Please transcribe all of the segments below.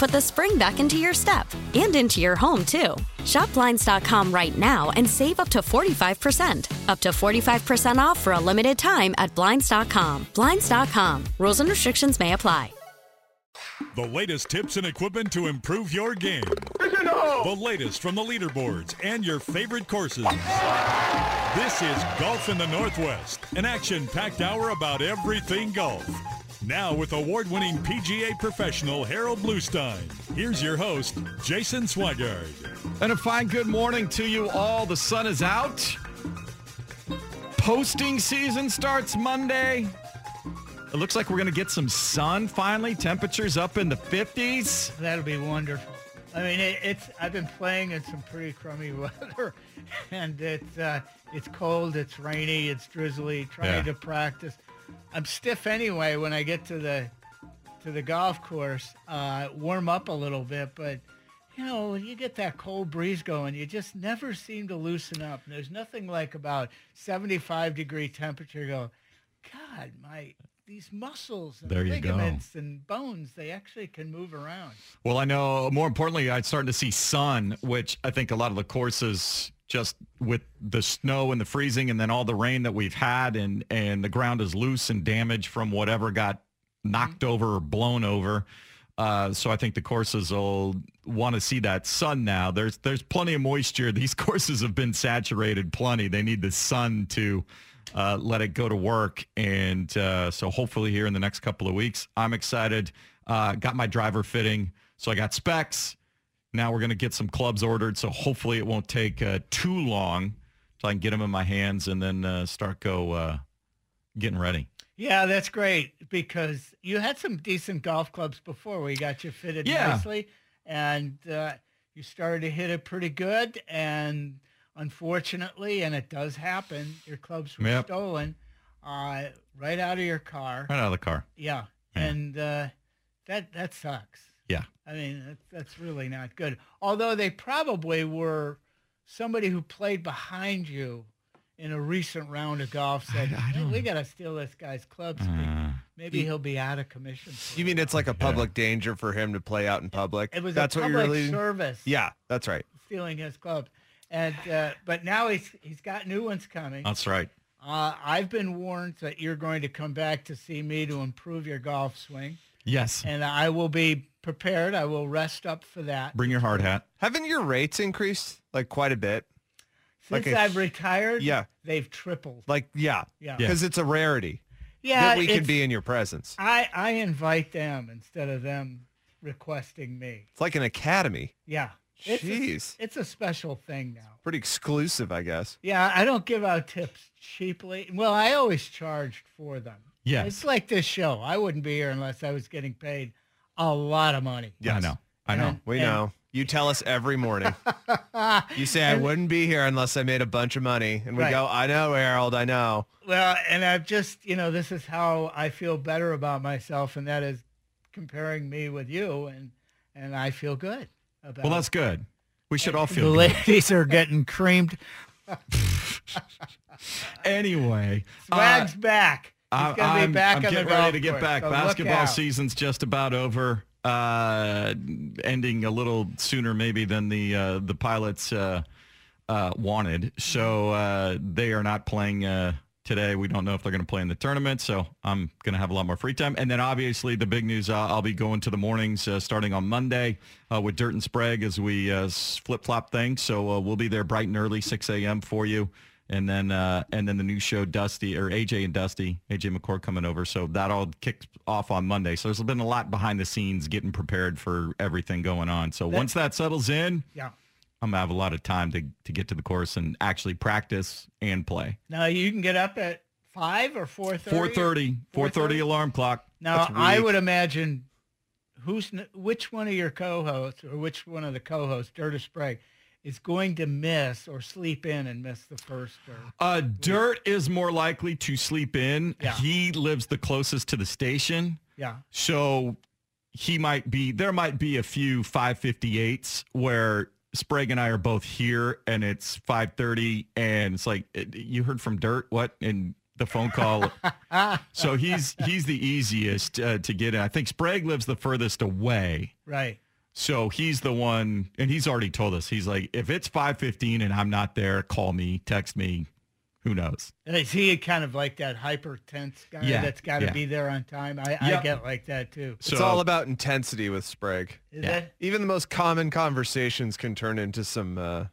put the spring back into your step and into your home, too. Shop Blinds.com right now and save up to 45%. Up to 45% off for a limited time at Blinds.com. Blinds.com. Rules and restrictions may apply. The latest tips and equipment to improve your game. The latest from the leaderboards and your favorite courses. This is Golf in the Northwest, an action packed hour about everything golf. Now, with award winning PGA professional Harold Bluestein, here's your host, Jason Swigart. And a fine good morning to you all. The sun is out. Posting season starts Monday. It looks like we're going to get some sun finally. Temperatures up in the 50s. That'll be wonderful. I mean, it, it's. I've been playing in some pretty crummy weather, and it's uh, it's cold, it's rainy, it's drizzly. Trying Yeah. to practice. I'm stiff anyway when I get to the to the golf course. Uh, warm up a little bit, but you know, when you get that cold breeze going, you just never seem to loosen up. And there's nothing like about 75 degree temperature. Go, God, my these muscles and There ligaments and bones, they actually can move around. Well, I know more importantly, I'm starting to see sun, which I think a lot of the courses just with the snow and the freezing and then all the rain that we've had and, and the ground is loose and damaged from whatever got knocked over or blown over. Uh, so I think the courses will want to see that sun now. There's there's plenty of moisture. These courses have been saturated plenty. They need the sun to uh, let it go to work. And uh, so hopefully here in the next couple of weeks, I'm excited. Uh, got my driver fitting. So I got specs. Now we're going to get some clubs ordered. So hopefully it won't take uh, too long till I can get them in my hands and then uh, start go uh, getting ready. Yeah, that's great because you had some decent golf clubs before we got you fitted Yeah. nicely, and uh, you started to hit it pretty good. And unfortunately, and it does happen, your clubs were Yep. stolen uh, right out of your car. Right out of the car. Yeah, Yeah. and uh, that that sucks. Yeah. I mean, that's, that's really not good. Although they probably were somebody who played behind you in a recent round of golf said, "Hey, we got to steal this guy's clubs. Uh, Maybe he'll be out of commission. You mean it's like a public danger for him to play out in public? it was That's a what public you're really. service Yeah, that's right. stealing his clubs. And uh, but now he's he's got new ones coming. that's right. Uh, I've been warned that you're going to come back to see me to improve your golf swing, Yes. and I will be prepared. I will rest up for that. Bring your hard hat. Haven't your rates increased like quite a bit? Since like a- I've retired, Yeah. they've tripled. Like, yeah, Yeah, Yeah. because it's a rarity yeah. that we can be in your presence. I I invite them instead of them requesting me. It's like an academy. Yeah, it's Jeez. A, it's a special thing now. Pretty exclusive, I guess. Yeah, I don't give out tips cheaply. Well, I always charged for them. Yeah. It's like this show. I wouldn't be here unless I was getting paid a lot of money. Yes. I know. I know. And- We and- know. You tell us every morning. you say I wouldn't be here unless I made a bunch of money, and we Right. go, "I know, Harold. I know." Well, and I've just, you know, this is how I feel better about myself, and that is comparing me with you, and and I feel good about Well, that's good. We should all the feel good. ladies are getting creamed. Anyway. uh, Swag's back. He's gonna I'm, be back I'm getting ready to get course, back. so Basketball season's just about over. uh, ending a little sooner maybe than the uh, the pilots uh, uh, wanted. So uh, they are not playing uh, today. We don't know if they're going to play in the tournament. So I'm going to have a lot more free time. And then obviously the big news, uh, I'll be going to the mornings uh, starting on Monday uh, with Dirt and Sprague as we uh, flip flop things. So uh, we'll be there bright and early, 6 a.m. for you. And then uh, and then the new show, Dusty or AJ and Dusty, AJ McCord coming over. So that all kicks off on Monday. So there's been a lot behind the scenes getting prepared for everything going on. So once that settles in, Yeah. I'm gonna have a lot of time to to get to the course and actually practice and play. Now you can get up at five or four thirty. 4:30, 4:30 alarm clock. Now I would imagine who's which one of your co-hosts or which one of the co-hosts, Dirt or Sprague, is going to miss or sleep in and miss the first. Or, Uh, Dirt is more likely to sleep in. Yeah. He lives the closest to the station, yeah. so he might be. There might be a few 558s where Sprague and I are both here, and it's 5:30, and it's like "Eh, you heard from Dirt. What? And the phone call. so he's he's the easiest uh, to get in. I think Sprague lives the furthest away. Right. So he's the one, and he's already told us. He's like, if it's 5:15 and I'm not there, call me, text me. Who knows? And is he kind of like that hyper tense guy Yeah, that's got to yeah. be there on time? I, Yeah. I get like that too. So it's all about intensity with Sprague. Is Yeah. it? Even the most common conversations can turn into some uh,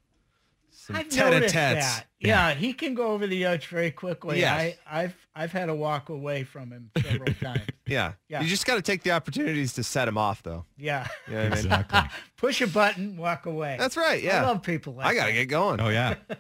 some I've noticed tete-a-tetes. that. Yeah. he can go over the edge very quickly. Yes. I, I've I've had to walk away from him several times. Yeah. Yeah. You just got to take the opportunities to set him off, though. Yeah. You know what I mean? exactly. Push a button, walk away. That's right. Yeah. I love people like I got to that. get going. Oh yeah.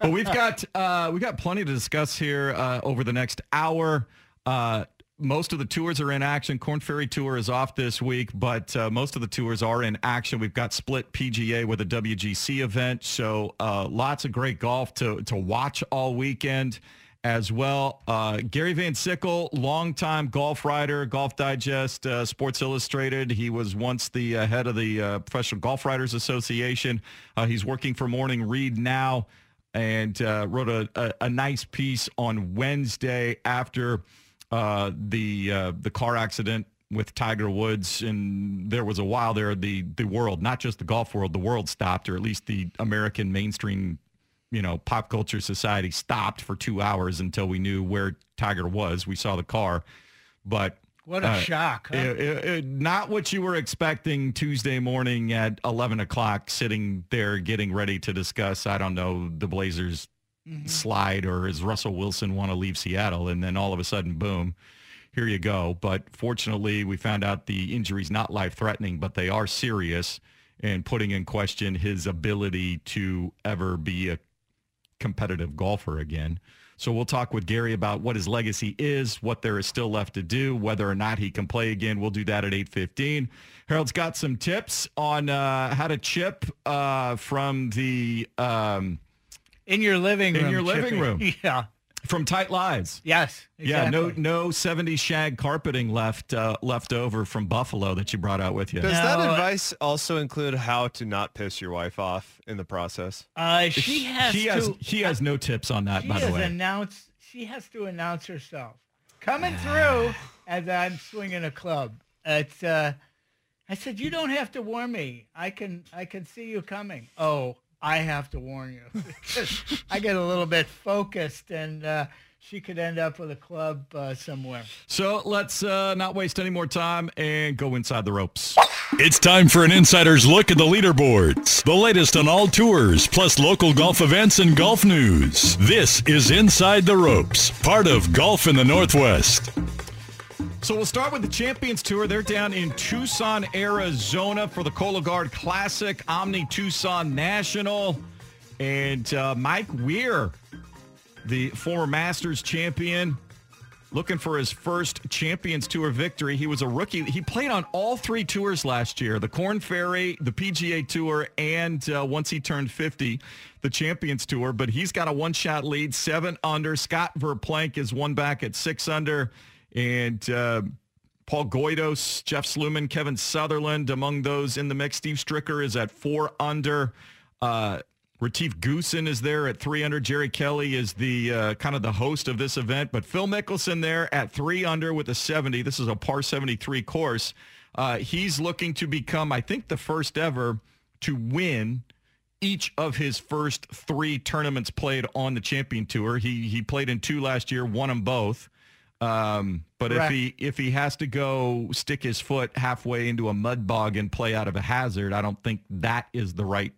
But we've got uh, we got plenty to discuss here uh, over the next hour. Uh, most of the tours are in action. Korn Ferry Tour is off this week, but uh, most of the tours are in action. We've got split PGA with a WGC event, so uh, lots of great golf to to watch all weekend as well. Uh, Gary Van Sickle, longtime golf writer, Golf Digest, uh, Sports Illustrated. He was once the uh, head of the uh, Professional Golf Writers Association. He's working for Morning Read now and wrote a, a, a nice piece on Wednesday after uh, the uh, the car accident with Tiger Woods, and there was a while there the the world, not just the golf world, the world stopped, or at least the American mainstream, you know, pop culture society stopped for two hours until we knew where Tiger was. We saw the car, but What a uh, shock. Huh? it- it- it- not what you were expecting Tuesday morning at 11 o'clock, sitting there getting ready to discuss, I don't know, the Blazers slide or does Russell Wilson want to leave Seattle? And then all of a sudden, boom, here you go. But fortunately, we found out the injury's not life-threatening, but they are serious and putting in question his ability to ever be a competitive golfer again. So we'll talk with Gary about what his legacy is, what there is still left to do, whether or not he can play again. We'll do that at 8.15. Harold's got some tips on uh, how to chip uh, from the um, in your living room. in your living Chippy. room. Yeah. from Tight Lies. Yes. Yeah, no exactly. no 70s shag carpeting left uh, left over from Buffalo that you brought out with you. Does that No, uh, advice also include how to not piss your wife off in the process? Uh, she has he to. has he has no tips on that she by the has way. announced. She has to announce herself coming through as I'm swinging a club. It's. Uh, I said you don't have to warn me. I can. I can see you coming. Oh, I have to warn you I get a little bit focused and. Uh, she could end up with a club uh, somewhere. So let's uh, not waste any more time and go inside the ropes. It's time for an insider's look at the leaderboards, the latest on all tours, plus local golf events and golf news. This is Inside the Ropes, part of Golf in the Northwest. So we'll start with the Champions Tour. They're down in Tucson, Arizona for the Cologuard Classic, Omni Tucson National. And uh, Mike Weir, the former Masters champion, looking for his first Champions Tour victory. He was a rookie. He played on all three tours last year, the Korn Ferry, the PGA Tour, and uh, once he turned 50, the Champions Tour. But he's got a one-shot lead, seven under. Scott Verplank is one back at six under. And uh, Paul Goydos, Jeff Sluman, Kevin Sutherland, among those in the mix. Steve Stricker is at four under. Uh, Retief Goosen is there at 300. Jerry Kelly is the uh, kind of the host of this event, but Phil Mickelson there at three under with a 70. This is a par 73 course. Uh, he's looking to become, I think, the first ever to win each of his first three tournaments played on the champion tour. He he played in two last year, won them both. Um, but Correct. if he if he has to go stick his foot halfway into a mud bog and play out of a hazard, I don't think that is the right.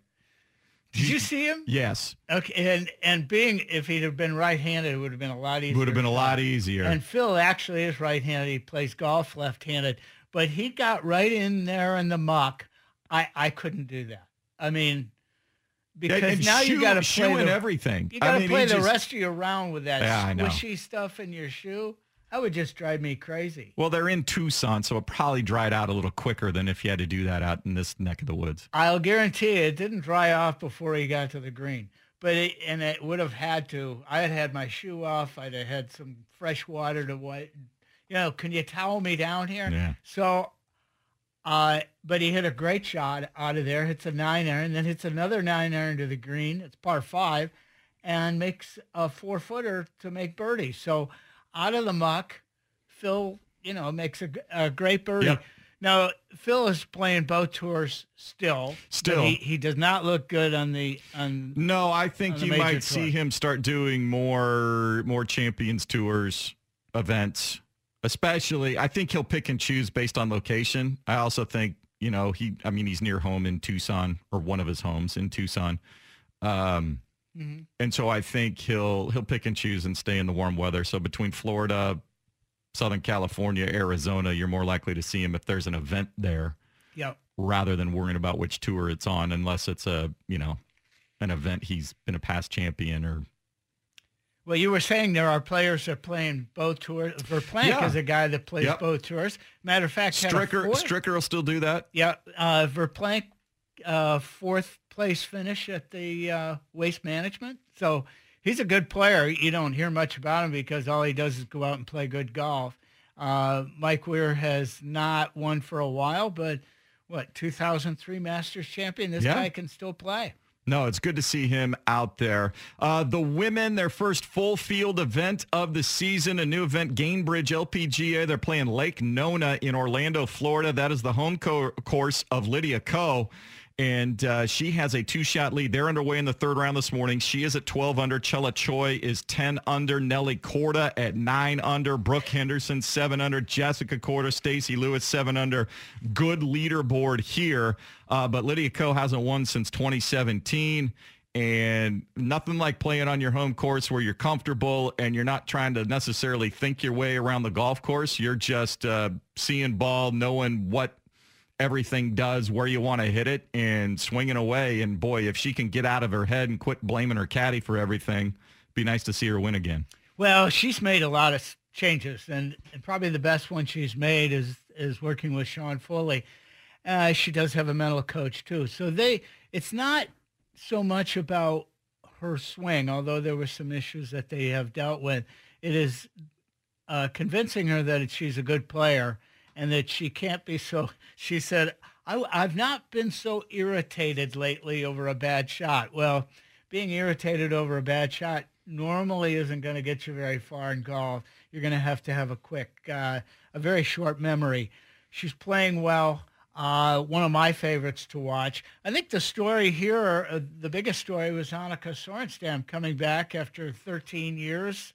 Did you see him? Yes, Okay, and and being if he'd have been right-handed, it would have been a lot easier. would have been a lot easier. And Phil actually is right-handed. He plays golf left-handed, but he got right in there in the muck. I I couldn't do that. I mean, because and now shoe, you got to shoe play the, everything. You got to I mean, play the just- rest of your round with that Yeah, squishy stuff in your shoe. That would just drive me crazy. Well, they're in Tucson, so it probably dried out a little quicker than if you had to do that out in this neck of the woods. I'll guarantee you it didn't dry off before he got to the green. But it, and it would have had to. I had had my shoe off. I'd have had some fresh water to what, you know. Can you towel me down here? Yeah. So, uh, but he hit a great shot out of there. Hits a nine iron, then hits another nine iron to the green. It's par five, and makes a four footer to make birdie. So, out of the muck, Phil, you know, makes a, a great birdie. Yep. Now, Phil is playing both tours still. Still. he, he does not look good on the on. No, I think you might tour. see him start doing more more Champions Tours events. Especially, I think he'll pick and choose based on location. I also think, you know, he I mean he's near home in Tucson or one of his homes in Tucson. Um Mhm. and so I think he'll he'll pick and choose and stay in the warm weather. So between Florida, Southern California, Arizona, you're more likely to see him if there's an event there Yep. rather than worrying about which tour it's on, unless it's a you know an event he's been a past champion or Well, you were saying there are players that are playing both tours. Verplank Yeah. is a guy that plays Yep. both tours. Matter of fact, Stricker. Stricker will still do that. Yeah, uh, Verplank, uh, fourth place finish at the uh, Waste Management. So he's a good player. You don't hear much about him because all he does is go out and play good golf. Uh, Mike Weir has not won for a while, but what 2003 Masters champion? This Yeah. guy can still play. No, it's good to see him out there. Uh, the women, their first full field event of the season, a new event, Gainbridge LPGA. They're playing Lake Nona in Orlando, Florida. That is the home co- course of Lydia Ko. And uh, she has a two-shot lead. They're underway in the third round this morning. She is at 12 under. Chella Choi is 10 under. Nelly Korda at 9 under. Brooke Henderson, 7 under. Jessica Korda, Stacy Lewis, 7 under. Good leaderboard here. Uh, but Lydia Ko hasn't won since 2017. And nothing like playing on your home course where you're comfortable and you're not trying to necessarily think your way around the golf course. You're just uh, seeing ball, knowing what everything does, where you want to hit it, and swinging away. And boy, if she can get out of her head and quit blaming her caddy for everything, be nice to see her win again. Well, she's made a lot of changes, and, and probably the best one she's made is is working with Sean Foley. Uh, she does have a mental coach too, so they. It's not so much about her swing, although there were some issues that they have dealt with. It is uh, convincing her that she's a good player and that she can't be so. She said, I, "I've not been so irritated lately over a bad shot." Well, being irritated over a bad shot normally isn't going to get you very far in golf. You're going to have to have a quick, uh, a very short memory. She's playing well. Uh, one of my favorites to watch. I think the story here, uh, the biggest story was Annika Sorenstam coming back after 13 years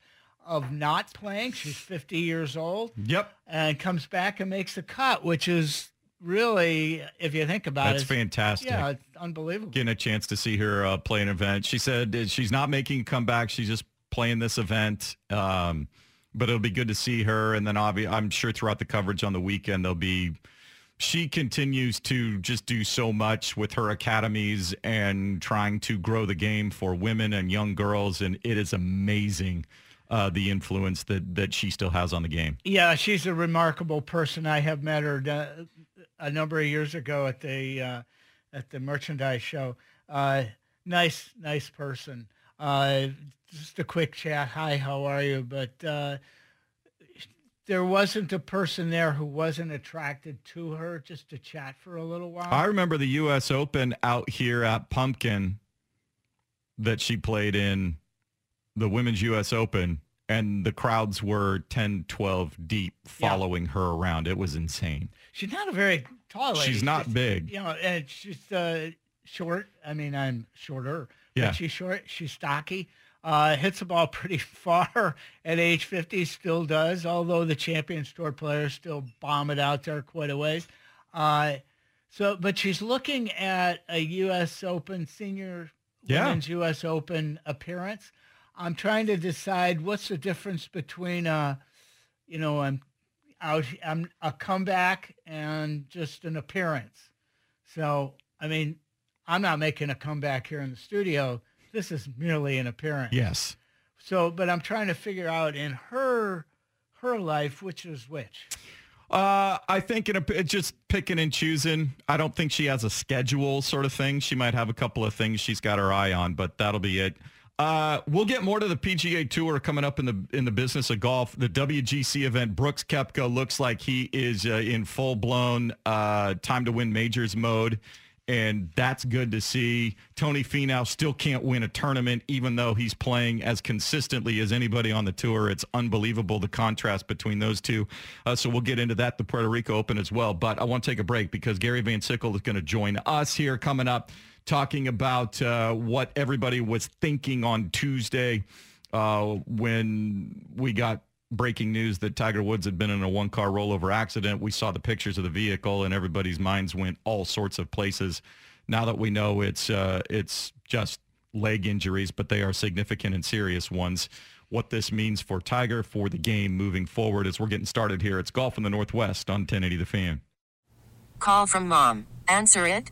of not playing. She's 50 years old Yep. and comes back and makes the cut, which is really, if you think about That's it, that's fantastic. yeah, it's unbelievable. Getting a chance to see her uh, play an event. She said she's not making a comeback. She's just playing this event. Um, but it'll be good to see her. And then obvi- I'm sure throughout the coverage on the weekend, there'll be she continues to just do so much with her academies and trying to grow the game for women and young girls. And it is amazing uh, the influence that, that she still has on the game. Yeah, she's a remarkable person. I have met her uh, a number of years ago at the uh, at the merchandise show. Uh, nice, nice person. Uh, just a quick chat. Hi, how are you? But uh, there wasn't a person there who wasn't attracted to her just to chat for a little while. I remember the U.S. Open out here at Pumpkin that she played in the Women's U.S. Open. and the crowds were 10, 12 deep following yeah. her around. It was insane. She's not a very tall lady. She's not she's, big. You know, and she's uh, short. I mean, I'm shorter. Yeah. But she's short. She's stocky. Uh, hits the ball pretty far at age 50, still does, although the Champions Tour players still bomb it out there quite a ways. Uh, so, but she's looking at a U.S. Open senior yeah. women's U.S. Open appearance. I'm trying to decide what's the difference between, uh, you know, I'm out, I'm a comeback and just an appearance. So, I mean, I'm not making a comeback here in the studio. This is merely an appearance. Yes. So, but I'm trying to figure out in her her life which is which. Uh, I think in a, just picking and choosing. I don't think she has a schedule sort of thing. She might have a couple of things she's got her eye on, but that'll be it. Uh, we'll get more to the PGA Tour coming up in the in the business of golf. The WGC event. Brooks Koepka looks like he is uh, in full blown uh, time to win majors mode and that's good to see. Tony Finau still can't win a tournament, even though he's playing as consistently as anybody on the tour. It's unbelievable the contrast between those two. Uh, so we'll get into that, the Puerto Rico Open as well. But I want to take a break because Gary Van Sickle is going to join us here coming up, talking about uh, what everybody was thinking on Tuesday uh, when we got breaking news that Tiger Woods had been in a one-car rollover accident. We saw the pictures of the vehicle, and everybody's minds went all sorts of places. Now that we know it's uh, it's just leg injuries, but they are significant and serious ones. What this means for Tiger, for the game moving forward as we're getting started here. It's Golf in the Northwest on 1080 The Fan. Call from mom. Answer it.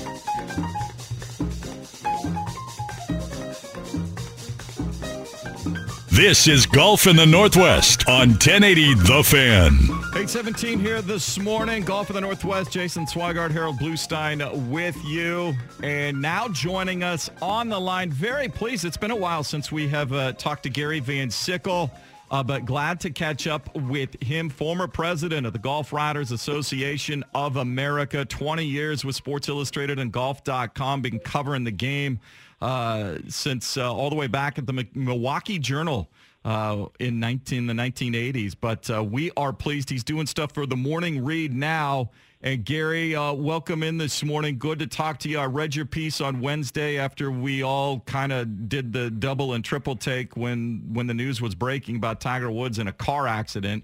This is Golf in the Northwest on 1080 The Fan. 817 here this morning. Golf in the Northwest. Jason Swigart, Harold Bluestein with you. And now joining us on the line. Very pleased. It's been a while since we have uh, talked to Gary Van Sickle. Uh, but glad to catch up with him, former president of the Golf Writers Association of America, 20 years with Sports Illustrated and Golf.com, been covering the game uh, since uh, all the way back at the Milwaukee Journal uh, in 19, the 1980s. But uh, we are pleased he's doing stuff for the morning read now. And Gary, uh, welcome in this morning. Good to talk to you. I read your piece on Wednesday after we all kind of did the double and triple take when when the news was breaking about Tiger Woods in a car accident.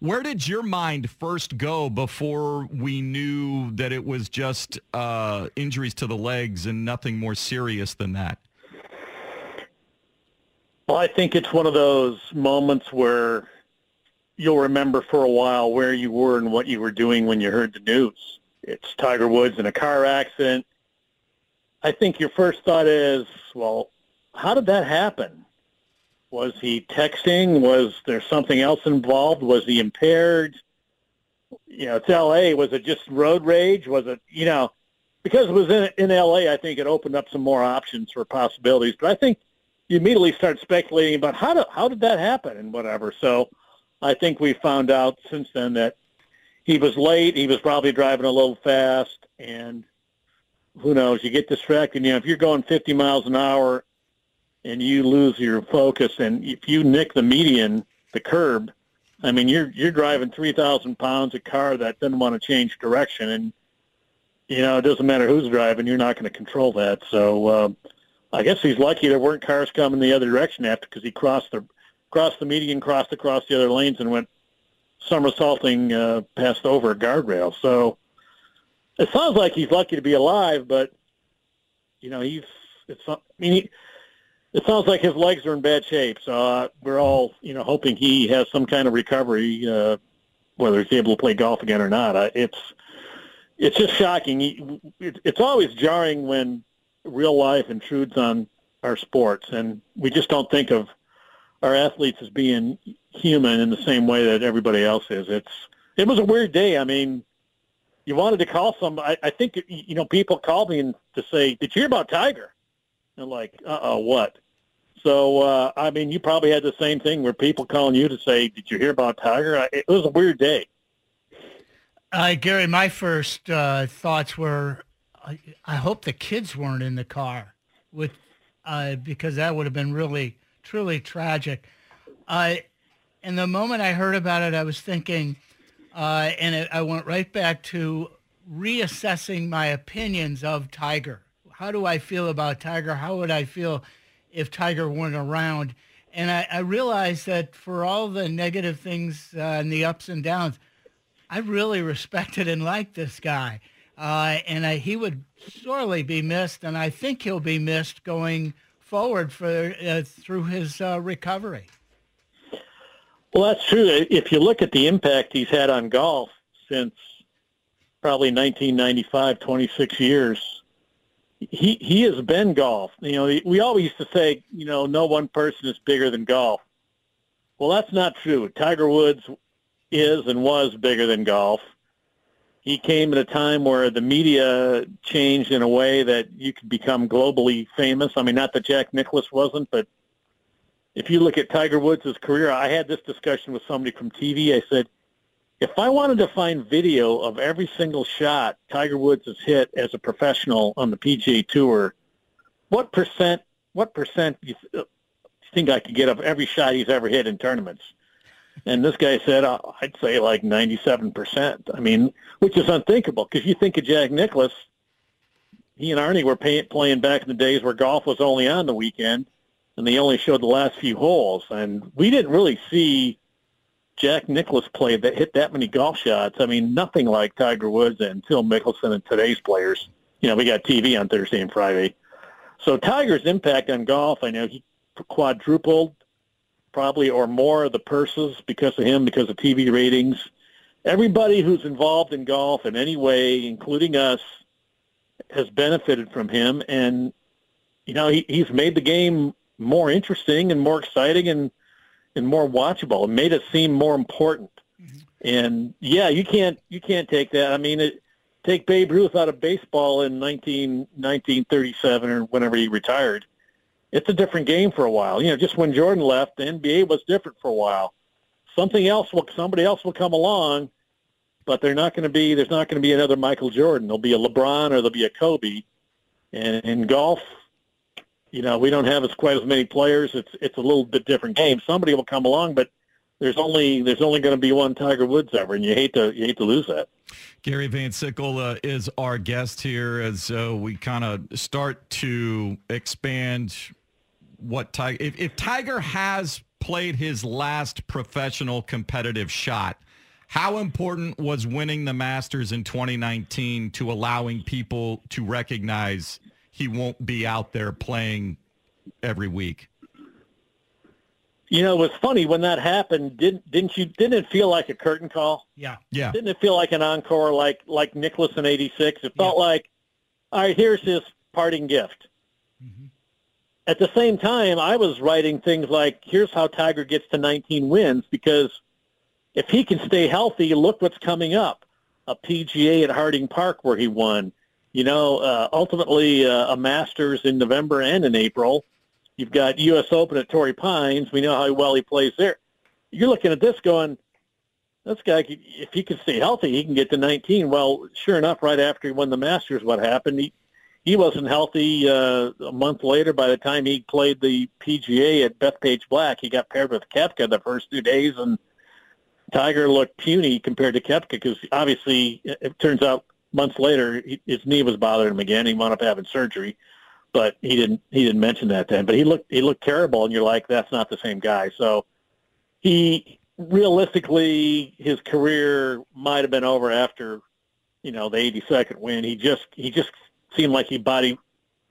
Where did your mind first go before we knew that it was just uh, injuries to the legs and nothing more serious than that? Well, I think it's one of those moments where you'll remember for a while where you were and what you were doing when you heard the news. It's Tiger Woods in a car accident. I think your first thought is, well, how did that happen? Was he texting? Was there something else involved? Was he impaired? You know, it's L.A. Was it just road rage? Was it, you know, because it was in, in L.A., I think it opened up some more options for possibilities. But I think you immediately start speculating about how, do, how did that happen and whatever. So I think we found out since then that he was late. He was probably driving a little fast, and who knows? You get distracted. You know, if you're going 50 miles an hour and you lose your focus, and if you nick the median, the curb, I mean, you're you're driving 3,000 pounds a car that doesn't want to change direction, and you know it doesn't matter who's driving. You're not going to control that. So uh, I guess he's lucky there weren't cars coming the other direction after because he crossed the crossed the median, crossed across the other lanes, and went somersaulting uh, past over a guardrail. So it sounds like he's lucky to be alive, but you know he's. It's. I mean, he, it sounds like his legs are in bad shape. So uh, we're all, you know, hoping he has some kind of recovery, uh, whether he's able to play golf again or not. Uh, it's. It's just shocking. It's always jarring when real life intrudes on our sports, and we just don't think of our athletes as being human in the same way that everybody else is. It's it was a weird day. I mean, you wanted to call some. I, I think you know people called me to say, "Did you hear about Tiger?" And like, uh oh, what? So uh, I mean, you probably had the same thing where people calling you to say, "Did you hear about Tiger?" It was a weird day. Uh, Gary, my first uh, thoughts were, I, I, hope the kids weren't in the car with, uh, because that would have been really truly tragic. Uh, and the moment I heard about it, I was thinking, uh, and it, I went right back to reassessing my opinions of Tiger. How do I feel about Tiger? How would I feel if Tiger weren't around? And I, I realized that for all the negative things uh, and the ups and downs, I really respected and liked this guy. Uh, and I, he would sorely be missed, and I think he'll be missed going – forward for uh, through his uh, recovery. Well, that's true. If you look at the impact he's had on golf since probably 1995, 26 years, he he has been golf. You know, we always used to say, you know, no one person is bigger than golf. Well, that's not true. Tiger Woods is and was bigger than golf he came at a time where the media changed in a way that you could become globally famous. I mean, not that Jack Nicklaus wasn't, but if you look at Tiger Woods' career, I had this discussion with somebody from TV. I said, if I wanted to find video of every single shot Tiger Woods has hit as a professional on the PGA Tour, what percent, what percent do you think I could get of every shot he's ever hit in tournaments? And this guy said, uh, I'd say like 97%. I mean, which is unthinkable because you think of Jack Nicklaus, he and Arnie were pay, playing back in the days where golf was only on the weekend, and they only showed the last few holes. And we didn't really see Jack Nicklaus play that hit that many golf shots. I mean, nothing like Tiger Woods and Phil Mickelson and today's players. You know, we got TV on Thursday and Friday. So Tiger's impact on golf, I know he quadrupled probably or more of the purses because of him, because of TV ratings. Everybody who's involved in golf in any way, including us, has benefited from him. And, you know, he, he's made the game more interesting and more exciting and, and more watchable. It made it seem more important. Mm-hmm. And yeah, you can't you can't take that. I mean, it, take Babe Ruth out of baseball in 19, 1937 or whenever he retired it's a different game for a while. You know, just when Jordan left, the NBA was different for a while. Something else will, somebody else will come along, but they're not going to be. There's not going to be another Michael Jordan. There'll be a LeBron or there'll be a Kobe. And in golf, you know, we don't have as quite as many players. It's it's a little bit different game. Somebody will come along, but there's only there's only going to be one Tiger Woods ever, and you hate to you hate to lose that. Gary Van Sickle uh, is our guest here as uh, we kind of start to expand what Tiger if, if Tiger has played his last professional competitive shot, how important was winning the Masters in 2019 to allowing people to recognize he won't be out there playing every week? You know, it was funny when that happened. Didn't didn't you? Didn't it feel like a curtain call? Yeah. Yeah. Didn't it feel like an encore, like like Nicklaus in '86? It felt like, all right, here's his parting gift. Mm-hmm. At the same time, I was writing things like, here's how Tiger gets to 19 wins because if he can stay healthy, look what's coming up. A PGA at Harding Park where he won. You know, uh, ultimately uh, a Masters in November and in April. You've got U.S. Open at Torrey Pines. We know how well he plays there. You're looking at this going, this guy, if he can stay healthy, he can get to 19. Well, sure enough, right after he won the Masters, what happened? He he wasn't healthy uh, a month later. By the time he played the PGA at Bethpage Black, he got paired with Koepka the first two days, and Tiger looked puny compared to Koepka because obviously it it turns out months later he, his knee was bothering him again. He wound up having surgery, but he didn't he didn't mention that then. But he looked he looked terrible, and you're like, that's not the same guy. So he realistically his career might have been over after you know the 82nd win. He just he just seemed like his body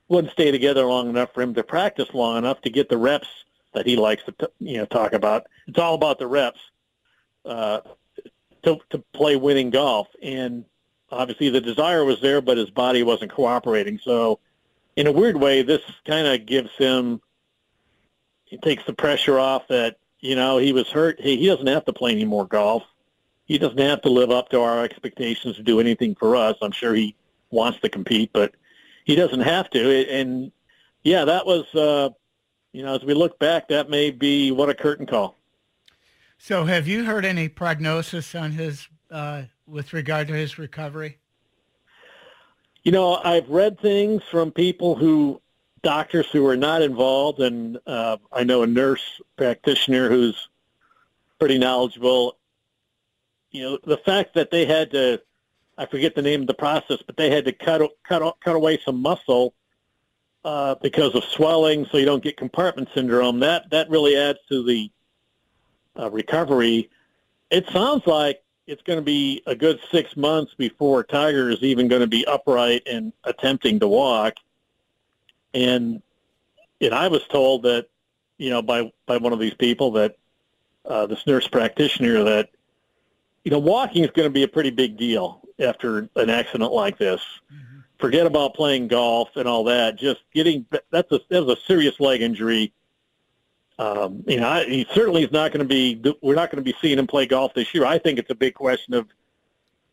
wouldn't stay together long enough for him to practice long enough to get the reps that he likes to t- you know talk about. It's all about the reps uh, to to play winning golf, and obviously the desire was there, but his body wasn't cooperating. So, in a weird way, this kind of gives him it takes the pressure off that you know he was hurt. He, he doesn't have to play any more golf. He doesn't have to live up to our expectations to do anything for us. I'm sure he wants to compete, but he doesn't have to. And yeah, that was uh, you know as we look back, that may be what a curtain call. So, have you heard any prognosis on his uh, with regard to his recovery? You know, I've read things from people who, doctors who are not involved, and uh, I know a nurse practitioner who's pretty knowledgeable. You know, the fact that they had to, I forget the name of the process, but they had to cut cut cut away some muscle uh, because of swelling, so you don't get compartment syndrome. That that really adds to the uh, recovery. It sounds like it's going to be a good six months before Tiger is even going to be upright and attempting to walk. And and I was told that, you know, by by one of these people that uh, this nurse practitioner that, you know, walking is going to be a pretty big deal after an accident like this. Forget about playing golf and all that. Just getting that's a that was a serious leg injury. Um, you know, I, he certainly is not going to be. We're not going to be seeing him play golf this year. I think it's a big question of,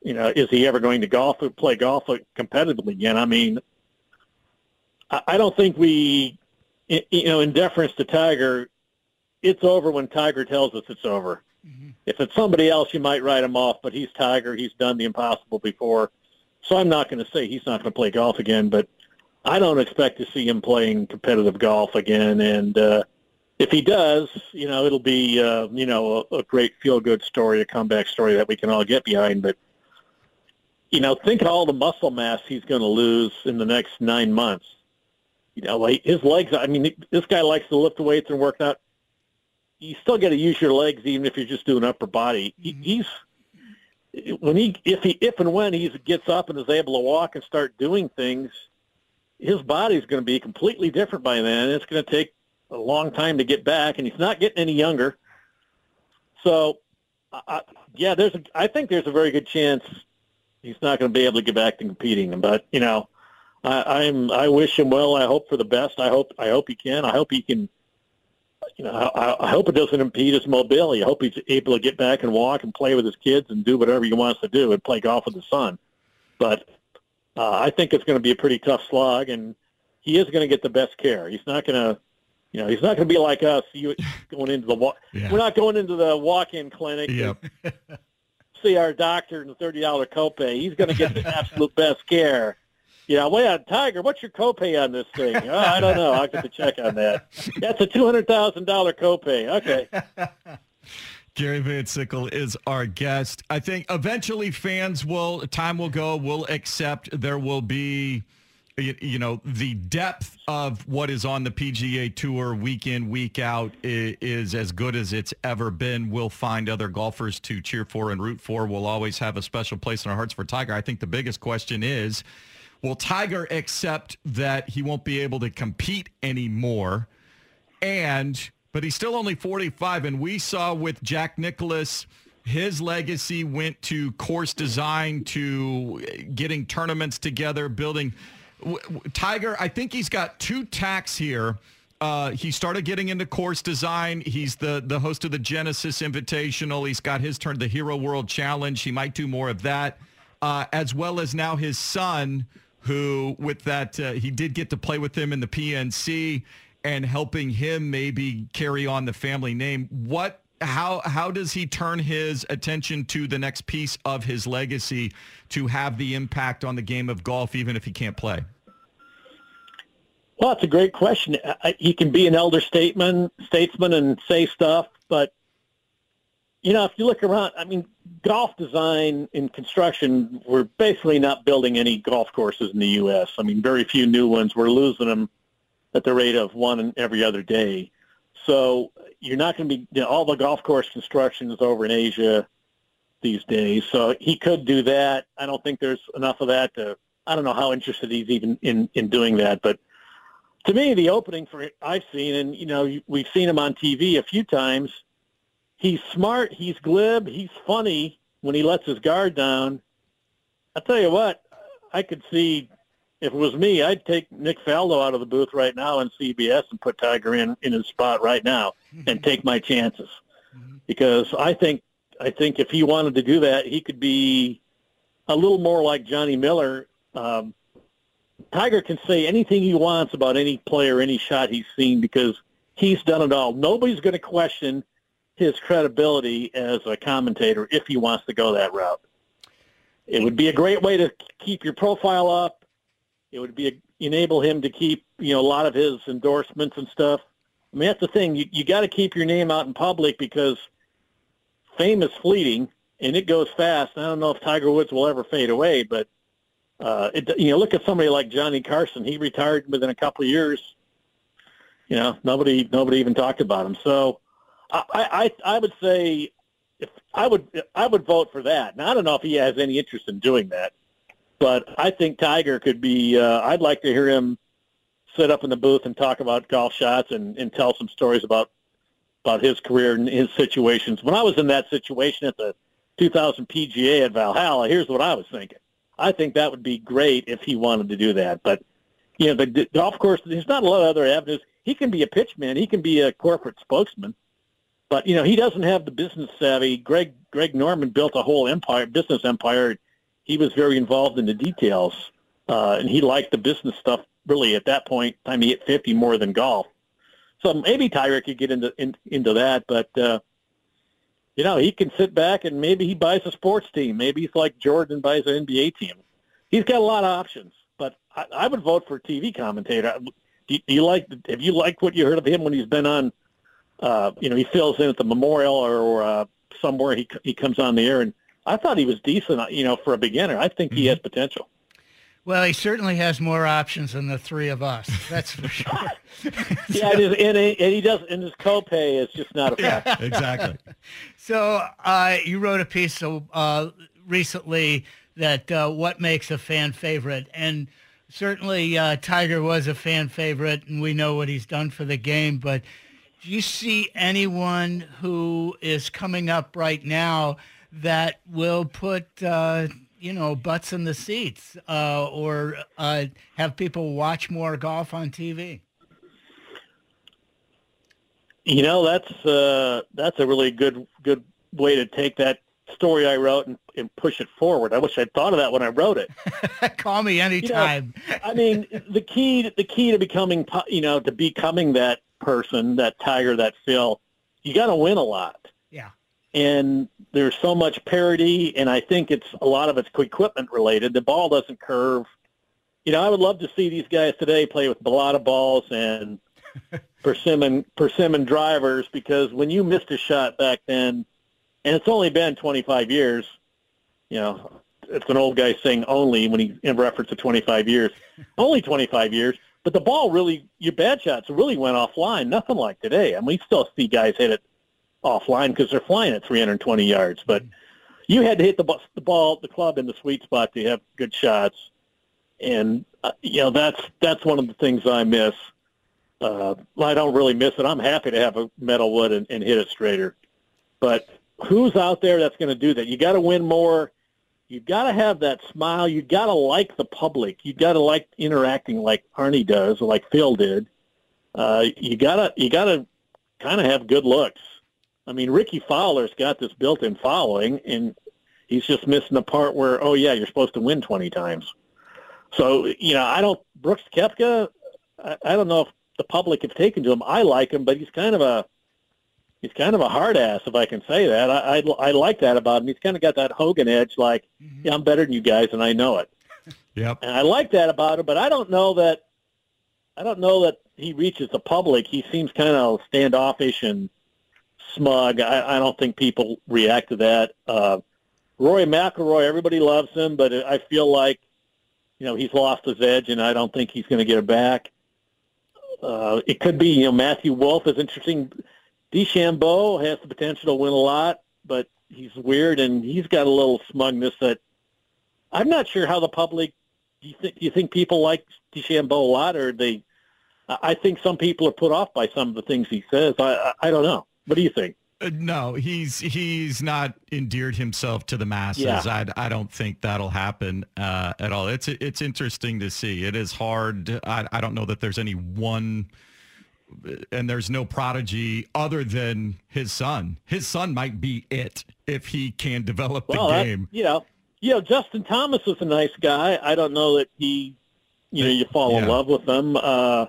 you know, is he ever going to golf or play golf competitively again? I mean, I, I don't think we, you know, in deference to Tiger, it's over when Tiger tells us it's over. If it's somebody else, you might write him off, but he's Tiger. He's done the impossible before. So I'm not going to say he's not going to play golf again, but I don't expect to see him playing competitive golf again. And uh, if he does, you know, it'll be, uh, you know, a, a great feel-good story, a comeback story that we can all get behind. But, you know, think of all the muscle mass he's going to lose in the next nine months. You know, like his legs, I mean, this guy likes to lift weights and work out. You still got to use your legs even if you're just doing upper body. He, he's when he if he if and when he gets up and is able to walk and start doing things, his body's going to be completely different by then. It's going to take a long time to get back, and he's not getting any younger. So, I, yeah, there's a, I think there's a very good chance he's not going to be able to get back to competing. But you know, I, I'm I wish him well. I hope for the best. I hope I hope he can. I hope he can. You know, I, I hope it doesn't impede his mobility. I hope he's able to get back and walk and play with his kids and do whatever he wants to do and play golf with his son. But uh, I think it's going to be a pretty tough slog, and he is going to get the best care. He's not going to, you know, he's not going to be like us. You going into the walk. Yeah. We're not going into the walk-in clinic. Yep. See our doctor and the thirty dollar copay. He's going to get the absolute best care. You know, wait on Tiger. What's your copay on this thing? Oh, I don't know. I'll get to check on that. That's a two hundred thousand dollar copay. Okay. Gary Van Sickle is our guest. I think eventually fans will, time will go, will accept there will be, you, you know, the depth of what is on the PGA Tour week in, week out is, is as good as it's ever been. We'll find other golfers to cheer for and root for. We'll always have a special place in our hearts for Tiger. I think the biggest question is, will Tiger accept that he won't be able to compete anymore? And but he's still only 45. And we saw with Jack Nicklaus, his legacy went to course design, to getting tournaments together, building. Tiger, I think he's got two tacks here. Uh, he started getting into course design. He's the the host of the Genesis Invitational. He's got his turn, the Hero World Challenge. He might do more of that, uh, as well as now his son, who with that uh, he did get to play with him in the PNC and helping him maybe carry on the family name. What how how does he turn his attention to the next piece of his legacy to have the impact on the game of golf even if he can't play? Well, it's a great question. He can be an elder statesman, statesman, and say stuff, but you know, if you look around, I mean, golf design and construction, we're basically not building any golf courses in the U.S. I mean, very few new ones. We're losing them at the rate of one every other day. So you're not going to be, you know, all the golf course construction is over in Asia these days. So he could do that. I don't think there's enough of that to, I don't know how interested he's even in, in doing that, but to me, the opening for I've seen, and you know, we've seen him on TV a few times. He's smart. He's glib. He's funny when he lets his guard down. I tell you what, I could see if it was me, I'd take Nick Faldo out of the booth right now on CBS and put Tiger in in his spot right now and take my chances because I think I think if he wanted to do that, he could be a little more like Johnny Miller. Um, Tiger can say anything he wants about any player, any shot he's seen because he's done it all. Nobody's going to question his credibility as a commentator if he wants to go that route. It would be a great way to keep your profile up. It would be a, enable him to keep you know a lot of his endorsements and stuff. I mean that's the thing. You you got to keep your name out in public because fame is fleeting and it goes fast. I don't know if Tiger Woods will ever fade away, but uh, it, you know, look at somebody like Johnny Carson. He retired within a couple of years. You know, nobody nobody even talked about him. So, I I, I would say if I would I would vote for that. Now I don't know if he has any interest in doing that, but I think Tiger could be. Uh, I'd like to hear him sit up in the booth and talk about golf shots and, and tell some stories about about his career and his situations. When I was in that situation at the 2000 PGA at Valhalla, here's what I was thinking. I think that would be great if he wanted to do that. But you know, the, golf course. There's not a lot of other avenues. He can be a pitchman. He can be a corporate spokesman. But you know, he doesn't have the business savvy. Greg Greg Norman built a whole empire, business empire. He was very involved in the details, uh, and he liked the business stuff. Really, at that point, time he hit 50 more than golf. So maybe Tiger could get into in, into that, but uh, you know, he can sit back and maybe he buys a sports team. Maybe he's like Jordan buys an NBA team. He's got a lot of options, but I, I would vote for TV commentator. Do, do you like? Have you liked what you heard of him when he's been on? Uh, you know, he fills in at the Memorial or uh, somewhere. He he comes on the air, and I thought he was decent. You know, for a beginner, I think mm-hmm. he has potential. Well, he certainly has more options than the three of us. That's for sure. yeah, and, his, and, he, and he does, and his copay is just not a factor. Yeah, exactly. So uh, you wrote a piece uh, recently that uh, what makes a fan favorite, and certainly uh, Tiger was a fan favorite, and we know what he's done for the game. But do you see anyone who is coming up right now that will put uh, you know, butts in the seats uh, or have people watch more golf on TV? You know, that's uh, that's a really good good way to take that story I wrote and, and push it forward. I wish I'd thought of that when I wrote it. Call me anytime. You know, I mean, the key the key to becoming you know to becoming that person, that Tiger, that Phil, you got to win a lot Yeah. and there's so much parity, and I think it's a lot of it's equipment related. The ball doesn't curve. You know, I would love to see these guys today play with Balata balls and persimmon persimmon drivers because when you missed a shot back then, and it's only been 25 years, you know, it's an old guy saying only when he in reference to 25 years, only 25 years. But the ball really, your bad shots really went offline. Nothing like today. I mean, we still see guys hit it offline because they're flying at 320 yards. But you had to hit the, the ball, the club in the sweet spot to have good shots, and uh, you know that's that's one of the things I miss. Uh, I don't really miss it. I'm happy to have a metal wood and, and hit it straighter. But who's out there that's going to do that? You got to win more. You got to have that smile. You got to like the public. You got to like interacting like Arnie does, or like Phil did. Uh, you gotta you gotta kind of have good looks. I mean, Rickie Fowler's got this built-in following, and he's just missing the part where, oh yeah, you're supposed to win 20 times. So you know, I don't Brooks Koepka. I, I don't know if the public have taken to him. I like him, but he's kind of a he's kind of a hard ass, if I can say that. I I, I like that about him. He's kind of got that Hogan edge, like mm-hmm. yeah, I'm better than you guys, and I know it. Yep. And I like that about him, but I don't know that I don't know that he reaches the public. He seems kind of standoffish and smug. I, I don't think people react to that. Uh, Rory McIlroy, everybody loves him, but I feel like you know he's lost his edge, and I don't think he's going to get it back. Uh, it could be, you know, Matthew Wolff is interesting. DeChambeau has the potential to win a lot, but he's weird and he's got a little smugness that I'm not sure how the public. Do you think? Do you think people like DeChambeau a lot, or they? I think some people are put off by some of the things he says. I I, I don't know. What do you think? Uh, no, he's he's not endeared himself to the masses. Yeah. I, I don't think that'll happen uh, at all. It's it's interesting to see. It is hard. I, I don't know that there's any one, and there's no prodigy other than his son. His son might be it if he can develop well, the that- game. you know, you know, Justin Thomas is a nice guy. I don't know that he, you know, you fall in love with him. Uh,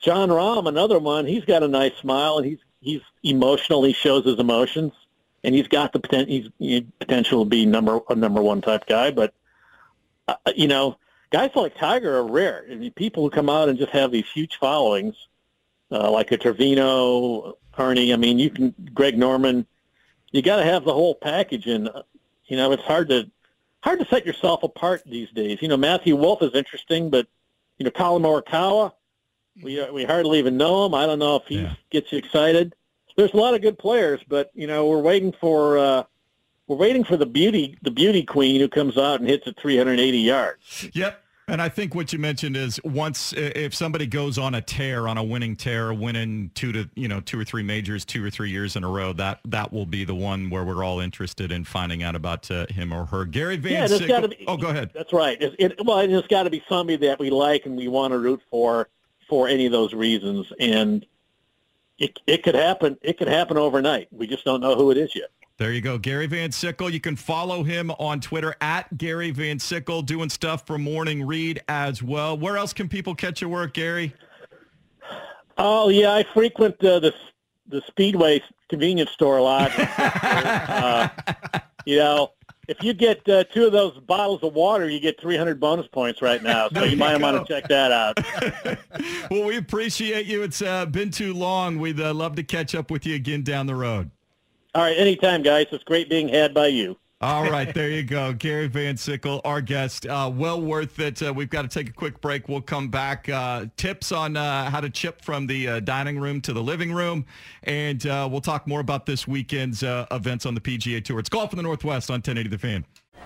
Jon Rahm, another one. He's got a nice smile and he's he's emotional. He shows his emotions, and he's got the potential. He's he potential to be number a number one type guy. But uh, you know, guys like Tiger are rare. I mean, people who come out and just have these huge followings, uh, like a Trevino, Arnie. I mean, you can Greg Norman. You got to have the whole package, and uh, you know, it's hard to hard to set yourself apart these days. You know, Matthew Wolff is interesting, but you know, Collin Morikawa, we uh, we hardly even know him. I don't know if he Yeah. gets you excited. There's a lot of good players, but you know, we're waiting for uh, we're waiting for the beauty the beauty queen who comes out and hits it 380 yards. Yep. And I think what you mentioned is once if somebody goes on a tear, on a winning tear, winning two to you know two or three majors, two or three years in a row, that that will be the one where we're all interested in finding out about uh, him or her. Gary Van Yeah, there's Sickle- got to be. Oh, go ahead. That's right. It, it, well, there's got to be somebody that we like and we want to root for for any of those reasons, and it it could happen. It could happen overnight. We just don't know who it is yet. There you go. Gary Van Sickle. You can follow him on Twitter at Gary Van Sickle, doing stuff for Morning Read as well. Where else can people catch your work, Gary? Oh yeah, I frequent uh, the the Speedway convenience store a lot. uh, you know, if you get uh, two of those bottles of water, you get 300 bonus points right now. So you might want to check that out. Well, we appreciate you. It's uh, been too long. We'd uh, love to catch up with you again down the road. All right, anytime, guys. It's great being had by you. All right, there you go. Gary Van Sickle, our guest. Uh, well worth it. Uh, we've got to take a quick break. We'll come back. Uh, tips on uh, how to chip from the uh, dining room to the living room. And uh, we'll talk more about this weekend's events on the PGA Tour. It's Golf in the Northwest on 1080 The Fan.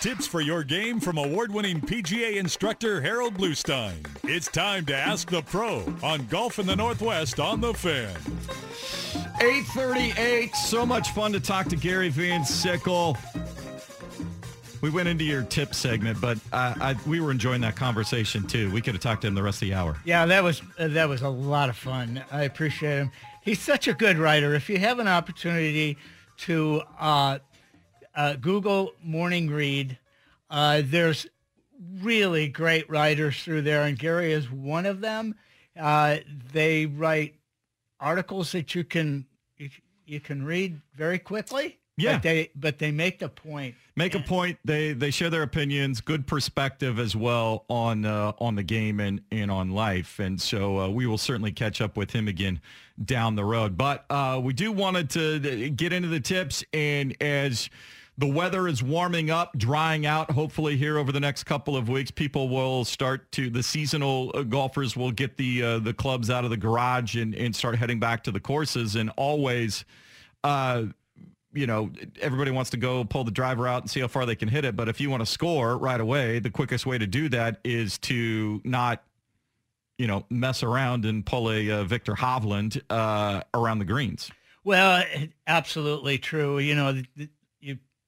Tips for your game from award-winning PGA instructor Harold Bluestein. It's time to ask the pro on Golf in the Northwest on the Fan. 838. So much fun to talk to Gary Van Sickle. We went into your tip segment, but uh, I, we were enjoying that conversation too. We could have talked to him the rest of the hour. Yeah, that was uh, that was a lot of fun. I appreciate him. He's such a good writer. If you have an opportunity to uh, uh, Google Morning Read, uh, there's really great writers through there, and Gary is one of them. Uh, they write articles that you can you, you can read very quickly. Yeah. but they but they make the point. Make a point. They they share their opinions, good perspective as well on uh, on the game and, and on life. And so uh, we will certainly catch up with him again down the road. But uh, we do wanted to get into the tips and as the weather is warming up, drying out. Hopefully, here over the next couple of weeks, people will start to the seasonal uh, golfers will get the uh, the clubs out of the garage and, and start heading back to the courses. And always, uh, you know, everybody wants to go pull the driver out and see how far they can hit it. But if you want to score right away, the quickest way to do that is to not, you know, mess around and pull a uh, Viktor Hovland uh, around the greens. Well, absolutely true. You know, you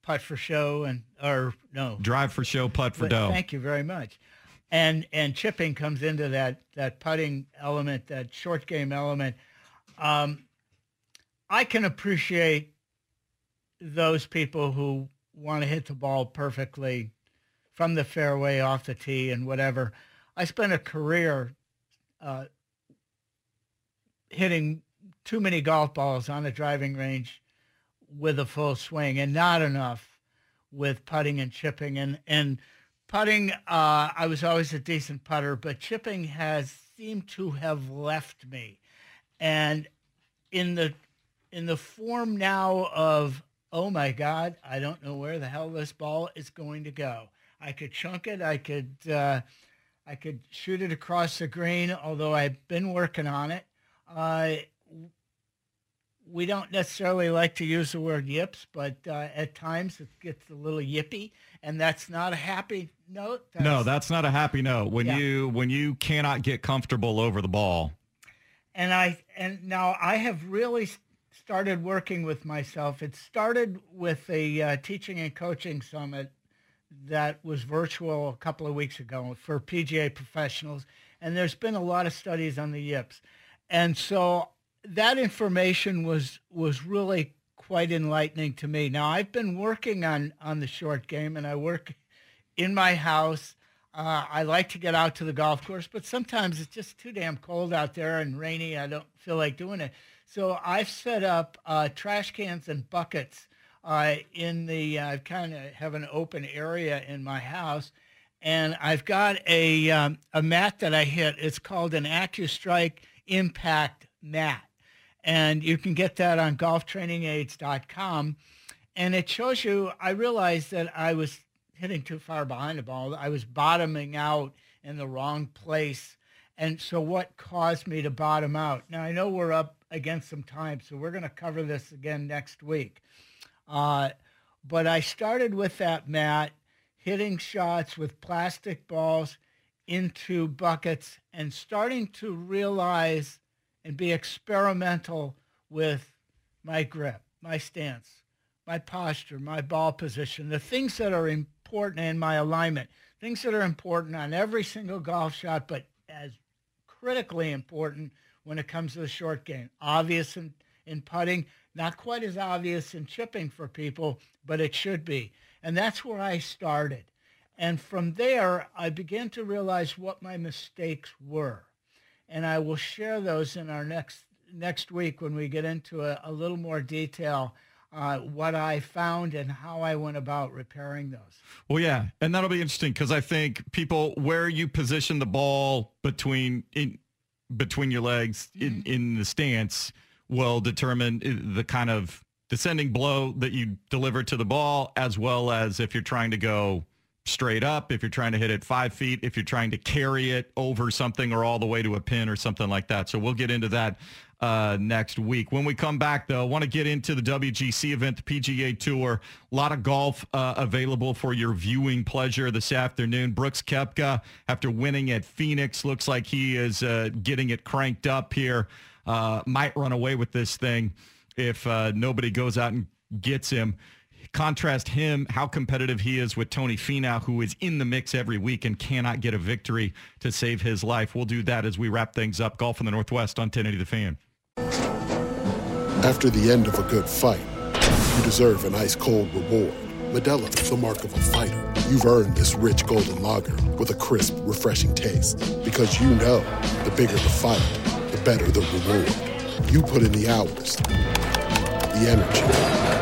putt for show and or no drive for show, putt for but dough. Thank you very much. And and chipping comes into that that putting element, that short game element. Um, I can appreciate those people who want to hit the ball perfectly from the fairway, off the tee, and whatever. I spent a career uh, hitting too many golf balls on a driving range with a full swing, and not enough with putting and chipping. And and putting, uh, I was always a decent putter, but chipping has seemed to have left me. And in the in the form now of oh my God, I don't know where the hell this ball is going to go. I could chunk it. I could, uh, I could shoot it across the green, although I've been working on it. Uh, we don't necessarily like to use the word yips, but uh, at times it gets a little yippy, and that's not a happy note. That's, no, that's not a happy note. When Yeah. you when you cannot get comfortable over the ball. and I and now I have really started working with myself. It started with a uh, teaching and coaching summit that was virtual a couple of weeks ago for PGA professionals, and there's been a lot of studies on the yips, and so that information was was really quite enlightening to me. Now I've been working on on the short game, and I work in my house. Uh, I like to get out to the golf course, but sometimes it's just too damn cold out there and rainy. I don't feel like doing it. So I've set up uh, trash cans and buckets uh, in the. I kind of have an open area in my house, and I've got a um, a mat that I hit. It's called an AccuStrike Impact Mat, and you can get that on golftrainingaids.com. And it shows you. I realized that I was hitting too far behind the ball. I was bottoming out in the wrong place. And so what caused me to bottom out? Now, I know we're up against some time, so we're going to cover this again next week. Uh, but I started with that mat, hitting shots with plastic balls into buckets and starting to realize and be experimental with my grip, my stance, my posture, my ball position, the things that are important in my alignment, things that are important on every single golf shot, but as critically important when it comes to the short game. Obvious in, in putting, not quite as obvious in chipping for people, but it should be. And that's where I started. And from there, I began to realize what my mistakes were. And I will share those in our next next week when we get into a, a little more detail uh, what I found and how I went about repairing those. Well, yeah, and that'll be interesting because I think people where you position the ball between in between your legs in, in the stance will determine the kind of descending blow that you deliver to the ball, as well as if you're trying to go straight up, if you're trying to hit it five feet, if you're trying to carry it over something or all the way to a pin or something like that. So we'll get into that uh, next week. When we come back, though, I want to get into the WGC event, the PGA Tour. A lot of golf uh, available for your viewing pleasure this afternoon. Brooks Koepka, after winning at Phoenix, looks like he is uh, getting it cranked up here. Uh, might run away with this thing if uh, nobody goes out and gets him. Contrast him, how competitive he is with Tony Finau, who is in the mix every week and cannot get a victory to save his life. We'll do that as we wrap things up. Golf in the Northwest on 1080 The Fan. After the end of a good fight, you deserve an ice cold reward. Modelo is the mark of a fighter. You've earned this rich golden lager with a crisp, refreshing taste. Because you know the bigger the fight, the better the reward. You put in the hours, the energy,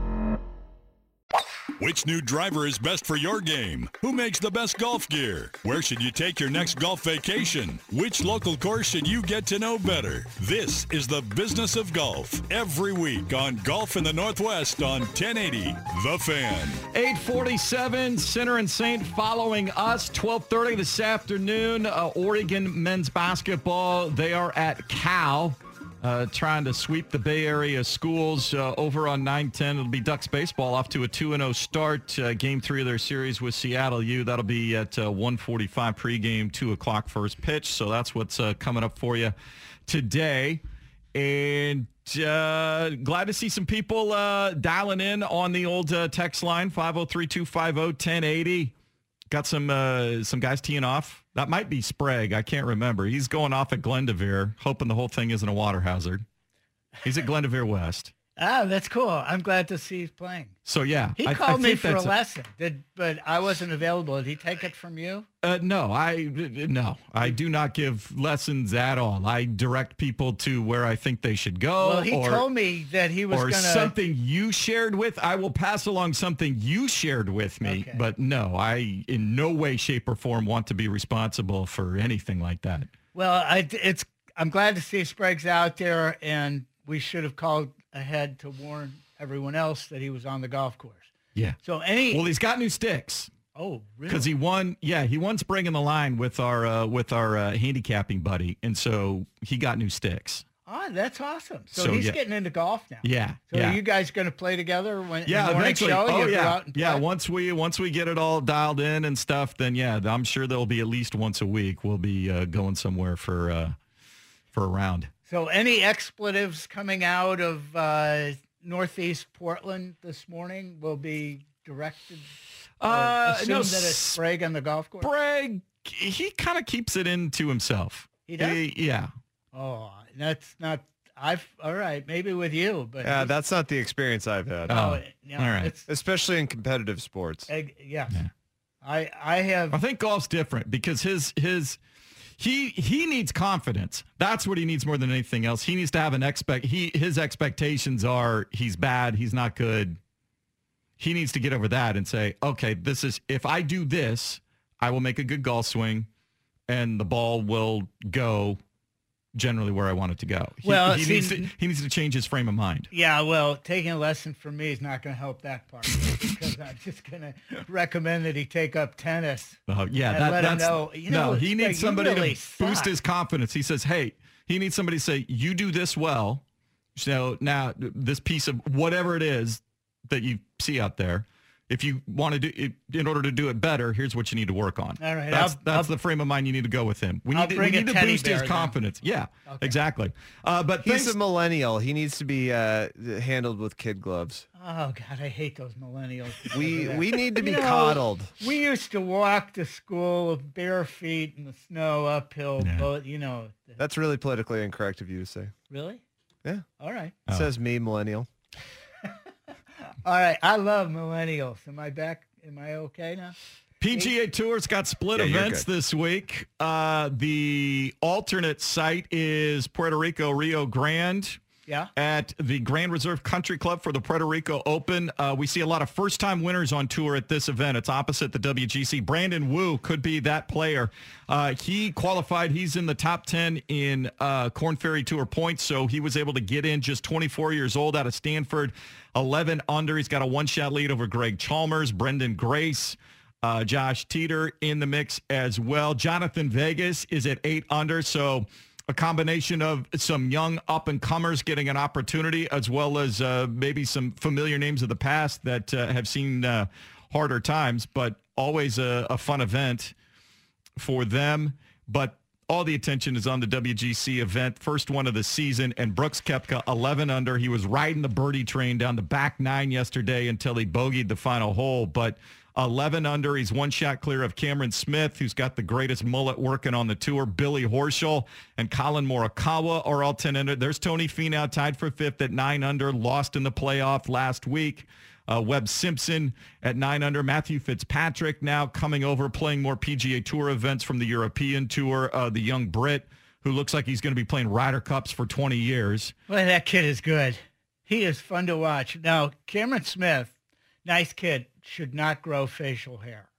Which new driver is best for your game? Who makes the best golf gear? Where should you take your next golf vacation? Which local course should you get to know better? This is the business of golf every week on Golf in the Northwest on 1080 The Fan. 847 Center and Saint following us 12:30 this afternoon. Uh, Oregon men's basketball. They are at Cal. Uh, trying to sweep the Bay Area schools uh, over on 910. It'll be Ducks baseball off to a 2-0 start. Uh, game three of their series with Seattle U. That'll be at uh, 145 pregame, 2 o'clock first pitch. So that's what's uh, coming up for you today. And uh, glad to see some people uh, dialing in on the old uh, text line, 503-250-1080. Got some uh, some guys teeing off. That might be Sprague. I can't remember. He's going off at Glendoveer, hoping the whole thing isn't a water hazard. He's at Glendoveer West. Ah, that's cool. I'm glad to see he's playing. So yeah, He I- I called me for a lesson, did, but I wasn't available. Did he take it from you? Uh, no, I no, I do not give lessons at all. I direct people to where I think they should go. well, he or, told me that he was or going to. something you shared with. I will pass along something you shared with me. Okay. But no, I in no way, shape, or form want to be responsible for anything like that. Well, I, it's. I'm glad to see Sprague's out there, and we should have called ahead to warn everyone else that he was on the golf course. Yeah. So any. Well, he's got new sticks. Oh, really? Because he won, yeah, he won spring in the line with our uh, with our uh, handicapping buddy, and so he got new sticks. Oh, that's awesome. So, So, he's yeah. getting into golf now. Yeah, So yeah. are you guys going to play together when yeah, the eventually. show? oh you yeah, yeah. Once we once we get it all dialed in and stuff, then yeah, I'm sure there'll be at least once a week. We'll be uh, going somewhere for uh, for a round. So any expletives coming out of uh, Northeast Portland this morning will be directed. or Uh, assume no, that it's Sprague on the golf course. Sprague, he kind of keeps it in to himself. He does? yeah. Oh, that's not. I've all right. Maybe with you, but Yeah, that's not the experience I've had. Oh, yeah, all right. Especially in competitive sports. Egg, yeah. I I have. I think golf's different because his his he he needs confidence. That's what he needs more than anything else. He needs to have an expect. He his expectations are he's bad. He's not good. He needs to get over that and say, okay, this is if I do this, I will make a good golf swing, and the ball will go generally where I want it to go. He, Well, he see- needs to he needs to change his frame of mind. Yeah, well, taking a lesson from me is not going to help that part because I'm just going to recommend that he take up tennis. Uh, yeah, that, let him that's know. You know, no. He needs somebody really to boost his confidence. He says, "Hey, he needs somebody to say, you do this well. So now this piece of whatever it is that you see out there, if you want to do it, in order to do it better, here's what you need to work on. All right, That's I'll- that's I'll- the frame of mind you need to go with him. We I'll need to, we need to boost his bear then. confidence. Yeah, exactly. Uh, but He's thanks, a millennial. He needs to be uh, handled with kid gloves. Oh God, I hate those millennials. We- because of that. we need to be You know, coddled. We used to walk to school with bare feet in the snow uphill. But you know, That's really politically incorrect of you to say. really? Yeah. All right. It says me, millennial. All right. I love millennials. Am I back? Am I okay now? PGA Tour's got split Yeah, events this week. Uh, the alternate site is Puerto Rico Rio Grande. Yeah. At the Grand Reserve Country Club for the Puerto Rico Open. Uh, we see a lot of first-time winners on tour at this event. It's opposite the WGC. Brandon Wu could be that player. Uh, he qualified. He's in the top 10 in uh, Korn Ferry Tour points, so he was able to get in just 24 years old out of Stanford, 11 under. He's got a one-shot lead over Greg Chalmers, Branden Grace, uh, Josh Teater in the mix as well. Jhonattan Vegas is at eight under, so a combination of some young up and comers getting an opportunity, as well as uh, maybe some familiar names of the past that uh, have seen uh, harder times, but always a, a fun event for them. But all the attention is on the WGC event, first one of the season, and Brooks Koepka 11 under. He was riding the birdie train down the back nine yesterday until he bogeyed the final hole, but 11 under. He's one shot clear of Cameron Smith, who's got the greatest mullet working on the tour. Billy Horschel and Collin Morikawa are all 10 under. There's Tony Finau tied for fifth at nine under, lost in the playoff last week. Uh, Webb Simpson at nine under. Matthew Fitzpatrick now coming over, playing more PGA Tour events from the European Tour. Uh, the young Brit who looks like he's going to be playing Ryder Cups for 20 years. Well, that kid is good. He is fun to watch. Now, Cameron Smith, nice kid, should not grow facial hair.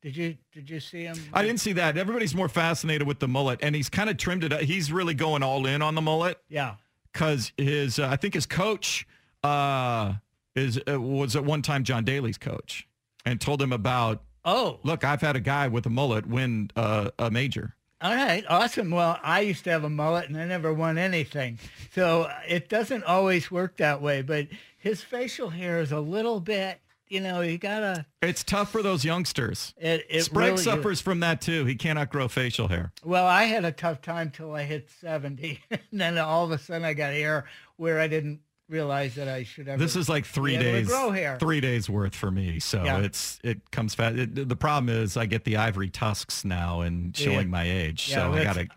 Did you did you see him? I didn't see that. Everybody's more fascinated with the mullet, and he's kind of trimmed it. up. He's really going all in on the mullet. Yeah. because his uh, I think his coach uh, is uh, was at one time John Daly's coach, and told him about. Oh, look, I've had a guy with a mullet win uh, a major. All right, awesome. Well, I used to have a mullet and I never won anything. So uh, it doesn't always work that way, but his facial hair is a little bit, you know, you gotta. It's tough for those youngsters. It, it Sprague really- suffers from that too. He cannot grow facial hair. Well, I had a tough time till I hit 70. and then all of a sudden I got hair where I didn't realize that I should ever. This is like three be able to days, grow hair. three days worth for me. So Yeah. it's it comes fast. It, the problem is I get the ivory tusks now and showing Yeah. my age. Yeah, so I gotta.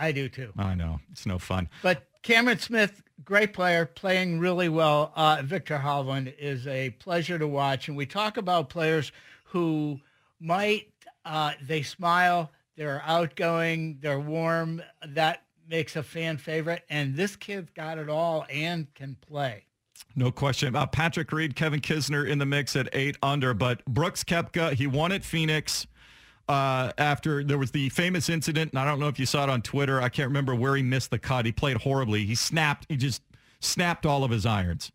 I do too. I know it's no fun. But Cameron Smith, great player, playing really well. Uh, Viktor Hovland is a pleasure to watch. And we talk about players who might, uh, they smile, they're outgoing, they're warm. That makes a fan favorite. And this kid's got it all and can play. No question about Patrick Reed, Kevin Kisner in the mix at eight under, but Brooks Koepka, he won at Phoenix uh, after there was the famous incident, and I don't know if you saw it on Twitter. I can't remember where he missed the cut. He played horribly. He snapped. He just snapped all of his irons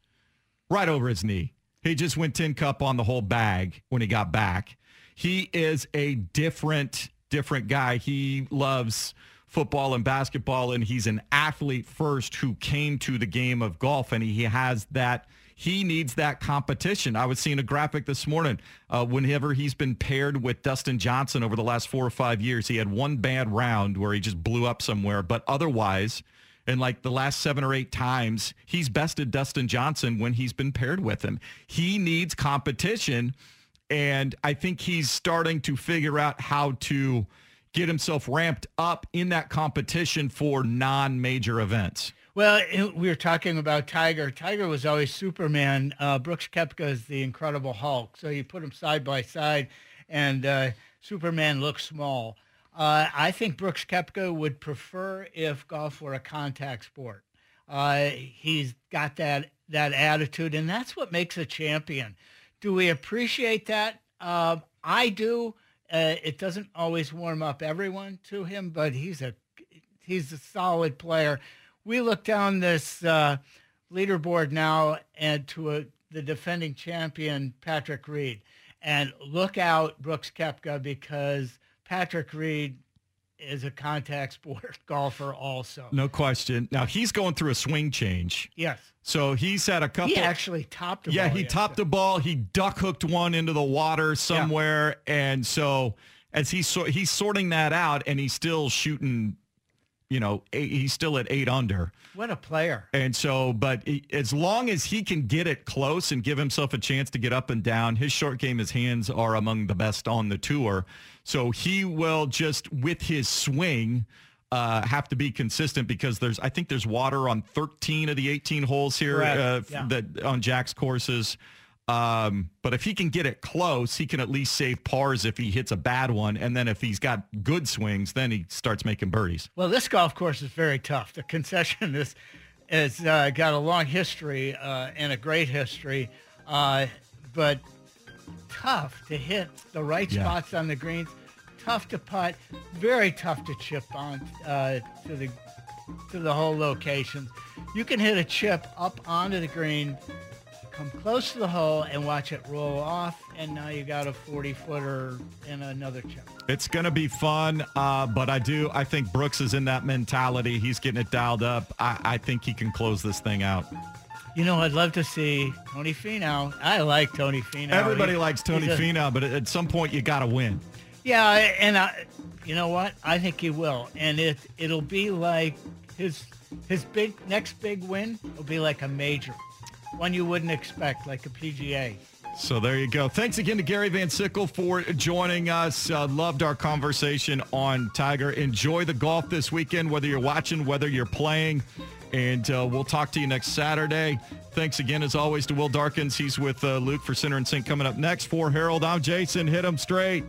right over his knee. He just went tin cup on the whole bag when he got back. He is a different, different guy. He loves football and basketball, and he's an athlete first who came to the game of golf, and he has that. He needs that competition. I was seeing a graphic this morning. Uh, whenever he's been paired with Dustin Johnson over the last four or five years, he had one bad round where he just blew up somewhere, but otherwise, in like the last seven or eight times, he's bested Dustin Johnson when he's been paired with him. He needs competition, and I think he's starting to figure out how to get himself ramped up in that competition for non-major events. Well, we were talking about Tiger. Tiger was always Superman. Uh, Brooks Koepka is the Incredible Hulk. So you put them side by side, and uh, Superman looks small. Uh, I think Brooks Koepka would prefer if golf were a contact sport. Uh, he's got that that attitude, and that's what makes a champion. Do we appreciate that? Uh, I do. Uh, it doesn't always warm up everyone to him, but he's a he's a solid player. We look down this uh, leaderboard now and to a, the defending champion Patrick Reed, and look out Brooks Koepka because Patrick Reed is a contact sport golfer also. No question. Now he's going through a swing change. Yes. So he's had a couple. He actually topped. A yeah, he yesterday. topped the ball. He duck hooked one into the water somewhere, and so as he's so, he's sorting that out, and he's still shooting. You know, eight, he's still at eight under. What a player! And so, but he, as long as he can get it close and give himself a chance to get up and down, his short game, his hands are among the best on the tour. So he will just, with his swing, uh, have to be consistent because there's, I think there's water on 13 of the 18 holes here uh, Yeah. that on Jack's courses. Um, but if he can get it close, he can at least save pars if he hits a bad one. And then if he's got good swings, then he starts making birdies. Well, this golf course is very tough. The concession is has uh, got a long history uh, and a great history, uh, but tough to hit the right Yeah. spots on the greens. Tough to putt, very tough to chip on uh, to the to the whole location. You can hit a chip up onto the green, come close to the hole, and watch it roll off, and now you got a 40 footer and another chip. It's going to be fun, uh, but I do. I think Brooks is in that mentality. He's getting it dialed up. I, I think he can close this thing out. You know, I'd love to see Tony Finau. I like Tony Finau. Everybody He- likes Tony a- Finau, but at- at some point you got to win. Yeah, and I, you know what? I think he will, and it it'll be like his his big next big win will be like a major, one you wouldn't expect, like a PGA. So there you go. Thanks again to Gary Van Sickle for joining us. Uh, loved our conversation on Tiger. Enjoy the golf this weekend, whether you're watching, whether you're playing. And uh, we'll talk to you next Saturday. Thanks again, as always, to Will Darkins. He's with uh, Luke for Center and Sync coming up next. For Harold, I'm Jason. Hit him straight.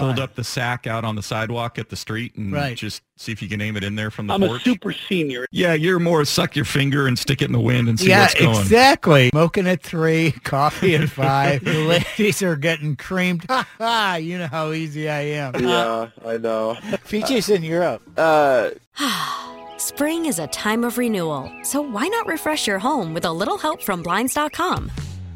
Hold up the sack out on the sidewalk at the street and Right. just see if you can aim it in there from the I'm a super senior. Yeah, you're more suck your finger and stick it in the wind and see yeah, what's going. exactly. Smoking at three, coffee at five. the ladies are getting creamed. you know how easy I am. Yeah, I know. PJ's in Europe. Uh, Spring is a time of renewal, so why not refresh your home with a little help from Blinds.com?